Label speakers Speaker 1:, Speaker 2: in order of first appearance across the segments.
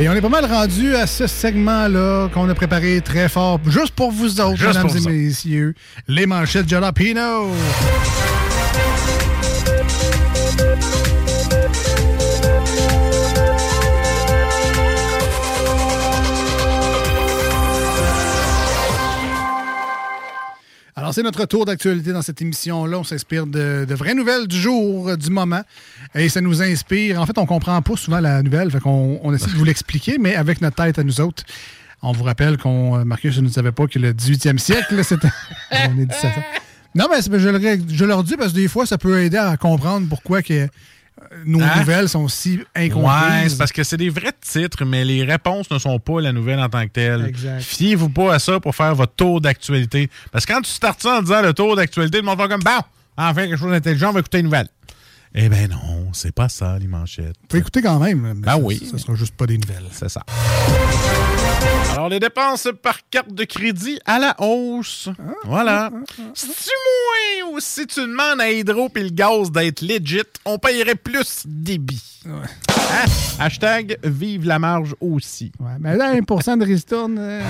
Speaker 1: Et on est pas mal rendu à ce segment-là qu'on a préparé très fort, juste pour vous autres,
Speaker 2: Juste
Speaker 1: mesdames et messieurs. Les manchettes Jalapino. C'est notre tour d'actualité dans cette émission-là. On s'inspire de, vraies nouvelles du jour, euh, du moment. Et ça nous inspire. En fait, on comprend pas souvent la nouvelle, fait qu'on on essaie de vous l'expliquer, mais avec notre tête à nous autres. On vous rappelle qu'on, euh, Marcus, je ne savais pas que le 18e siècle, c'était. on est 17 ans. Non, mais je, le- je leur dis parce que des fois, ça peut aider à comprendre pourquoi que, nos
Speaker 2: Hein?
Speaker 1: nouvelles sont si
Speaker 2: Ouais,
Speaker 1: incomprises.
Speaker 2: c'est parce que c'est des vrais titres, mais les réponses ne sont pas la nouvelle en tant que telle. Fiez-vous pas à ça pour faire votre tour d'actualité. Parce que quand tu startes ça en disant le tour d'actualité, le monde va comme, bon, enfin, quelque chose d'intelligent, on va écouter une nouvelle. Eh ben non, c'est pas ça, les manchettes.
Speaker 1: Pouvez écouter quand même. mais
Speaker 2: Ben
Speaker 1: ça-
Speaker 2: oui.
Speaker 1: Ça sera juste pas des nouvelles.
Speaker 2: C'est ça. Alors, les dépenses par carte de crédit à la hausse. voilà. Si tu moins ou si tu demandes à Hydro puis le gaz d'être legit, on payerait plus débit. Hein? Hashtag vive la marge aussi.
Speaker 1: Ouais, mais là, 1% de ristourne. euh,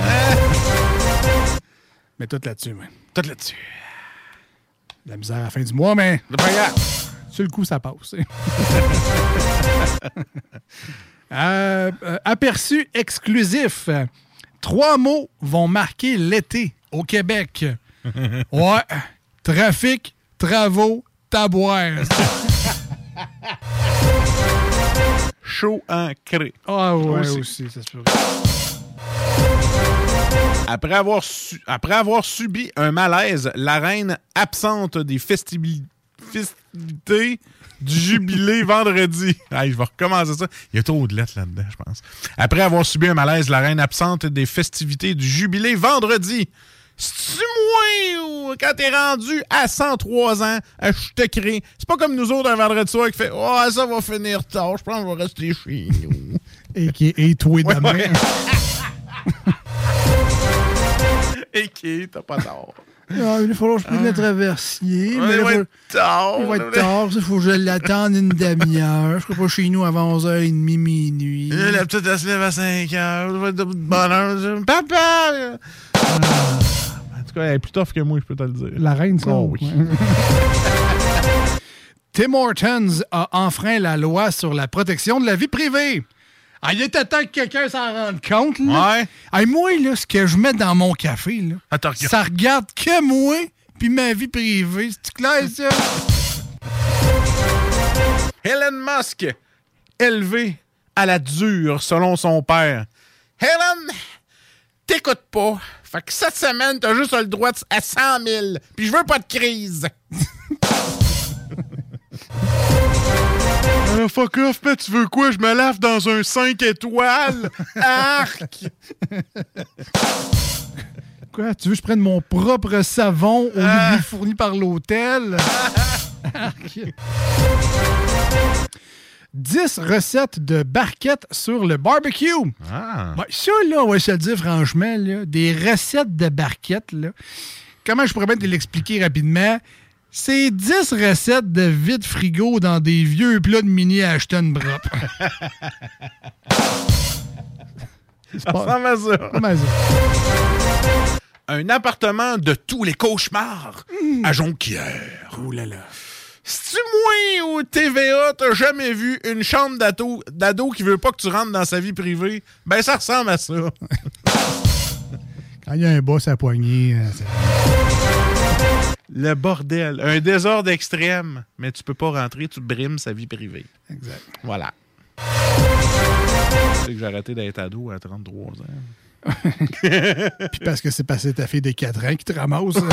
Speaker 1: Mais tout là-dessus, man.
Speaker 2: Tout là-dessus.
Speaker 1: La misère à la fin du mois, mais
Speaker 2: grave.
Speaker 1: sur le coup, ça passe. Euh, aperçu exclusif. Trois mots vont marquer l'été au Québec. Ouais. Trafic, travaux, taboire.
Speaker 2: Chaud en cré.
Speaker 1: Ah ouais,
Speaker 2: Aussi.
Speaker 1: aussi, ça se peut.
Speaker 2: Après avoir, su- après avoir subi un malaise, la reine absente des festivi- festivités du jubilé vendredi. Hey, je vais recommencer ça. Il y a trop de lettres là-dedans, je pense. Après avoir subi un malaise, la reine absente des festivités du jubilé vendredi. C'est-tu moins ou quand t'es rendu à 103 ans, à je te crée? C'est pas comme nous autres un vendredi soir qui fait Oh, ça va finir tard, je pense que je vais rester chez nous.
Speaker 1: Et qui est
Speaker 2: Ouais,
Speaker 1: demain.
Speaker 2: ouais. Et qui, t'as pas tort.
Speaker 1: Ah, il va falloir que je prenne le traversier.
Speaker 2: Ouais,
Speaker 1: mais
Speaker 2: il
Speaker 1: là,
Speaker 2: va
Speaker 1: faut-
Speaker 2: être tard.
Speaker 1: Il va être tard, il faut que je l'attende une demi-heure. Je serai pas chez nous avant 11h30, minuit.
Speaker 2: La petite, elle se lève à 5 heures. Je vais être de bonne heure. Papa! Ah. En tout cas, elle est plus tough que moi, je peux te le dire.
Speaker 1: La reine, ça.
Speaker 2: Oh oui.
Speaker 1: Tim Hortons a enfreint la loi sur la protection de la vie privée. Ah, il était temps que quelqu'un s'en rende compte. Là.
Speaker 2: Ouais.
Speaker 1: Hey, moi, là, ce que je mets dans mon café, là,
Speaker 2: Attends, regarde.
Speaker 1: ça regarde que moi puis ma vie privée. C'est clair, ça?
Speaker 2: Elon Musk, élevé à la dure selon son père. Helen, t'écoutes pas. Fait que cette semaine, t'as juste le droit à 100 000. Puis je veux pas de crise. Euh, fuck off, mais tu veux quoi? Je me lave dans un 5 étoiles. Arc!
Speaker 1: Quoi? Tu veux que je prenne mon propre savon au
Speaker 2: Ah.
Speaker 1: fourni par l'hôtel? 10 recettes de barquettes sur le barbecue.
Speaker 2: Ah.
Speaker 1: Ouais, ça, là, on va se le dire franchement, là, des recettes de barquettes, là, comment je pourrais bien te l'expliquer rapidement? C'est 10 recettes de vide frigo dans des vieux plats de mini Ashton Brop.
Speaker 2: Ça
Speaker 1: pas-
Speaker 2: ressemble à ça.
Speaker 1: pas mal ça.
Speaker 2: Un appartement de tous les cauchemars à Jonquière.
Speaker 1: Oh là là.
Speaker 2: Si tu moins au TVA, t'as jamais vu une chambre d'ado, d'ado qui veut pas que tu rentres dans sa vie privée, ben ça ressemble à ça.
Speaker 1: Quand il y a un boss à poignée, euh, c'est-
Speaker 2: Le bordel. Un désordre extrême. Mais tu peux pas rentrer, tu brimes sa vie privée.
Speaker 1: exact.
Speaker 2: Voilà. Tu sais que j'ai arrêté d'être ado à 33 ans.
Speaker 1: Puis parce que c'est passé ta fille de 4 ans qui te ramasse.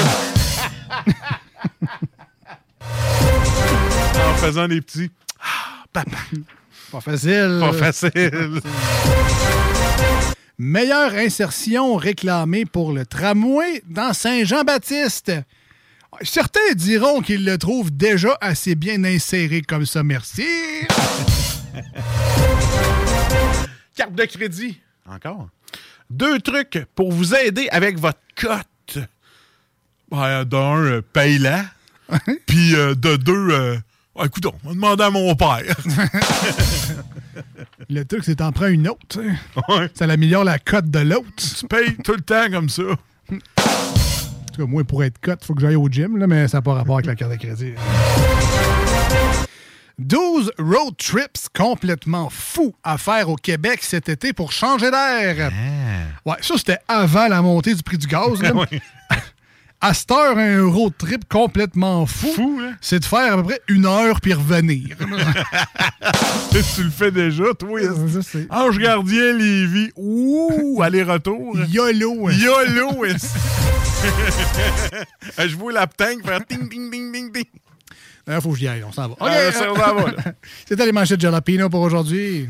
Speaker 2: En faisant des petits. Ah, papa.
Speaker 1: pas facile.
Speaker 2: Pas facile.
Speaker 1: Meilleure insertion réclamée pour le tramway dans Saint-Jean-Baptiste. Certains diront qu'ils le trouvent déjà assez bien inséré comme ça, merci.
Speaker 2: Carte de crédit. Encore? Deux trucs pour vous aider avec votre cote. Ben, D'un, euh, paye-la. Puis euh, de deux, euh, ah, écoute, on va demander à mon père.
Speaker 1: Le truc, c'est t'en prends une autre.
Speaker 2: Ouais.
Speaker 1: Ça améliore la cote de l'autre.
Speaker 2: tu payes tout le temps comme ça.
Speaker 1: En tout cas, moi, pour être cote, il faut que j'aille au gym, là, mais ça n'a pas rapport avec la carte de crédit. 12 road trips complètement fous à faire au Québec cet été pour changer d'air. Ouais, ça, c'était avant la montée du prix du gaz. là. À cette heure, un road trip complètement fou,
Speaker 2: Fou, hein?
Speaker 1: c'est de faire à peu près une heure puis revenir.
Speaker 2: tu le fais déjà, toi? Ange gardien, Lévis. Ouh, aller-retour.
Speaker 1: YOLO. hein.
Speaker 2: YOLO, est-ce- Je vois la tank faire ting, ting, ting, ting, ting.
Speaker 1: Il faut que j'y aille, on s'en va.
Speaker 2: Ah,
Speaker 1: OK,
Speaker 2: ça, on s'en va.
Speaker 1: C'était les manchettes Jalapino pour aujourd'hui.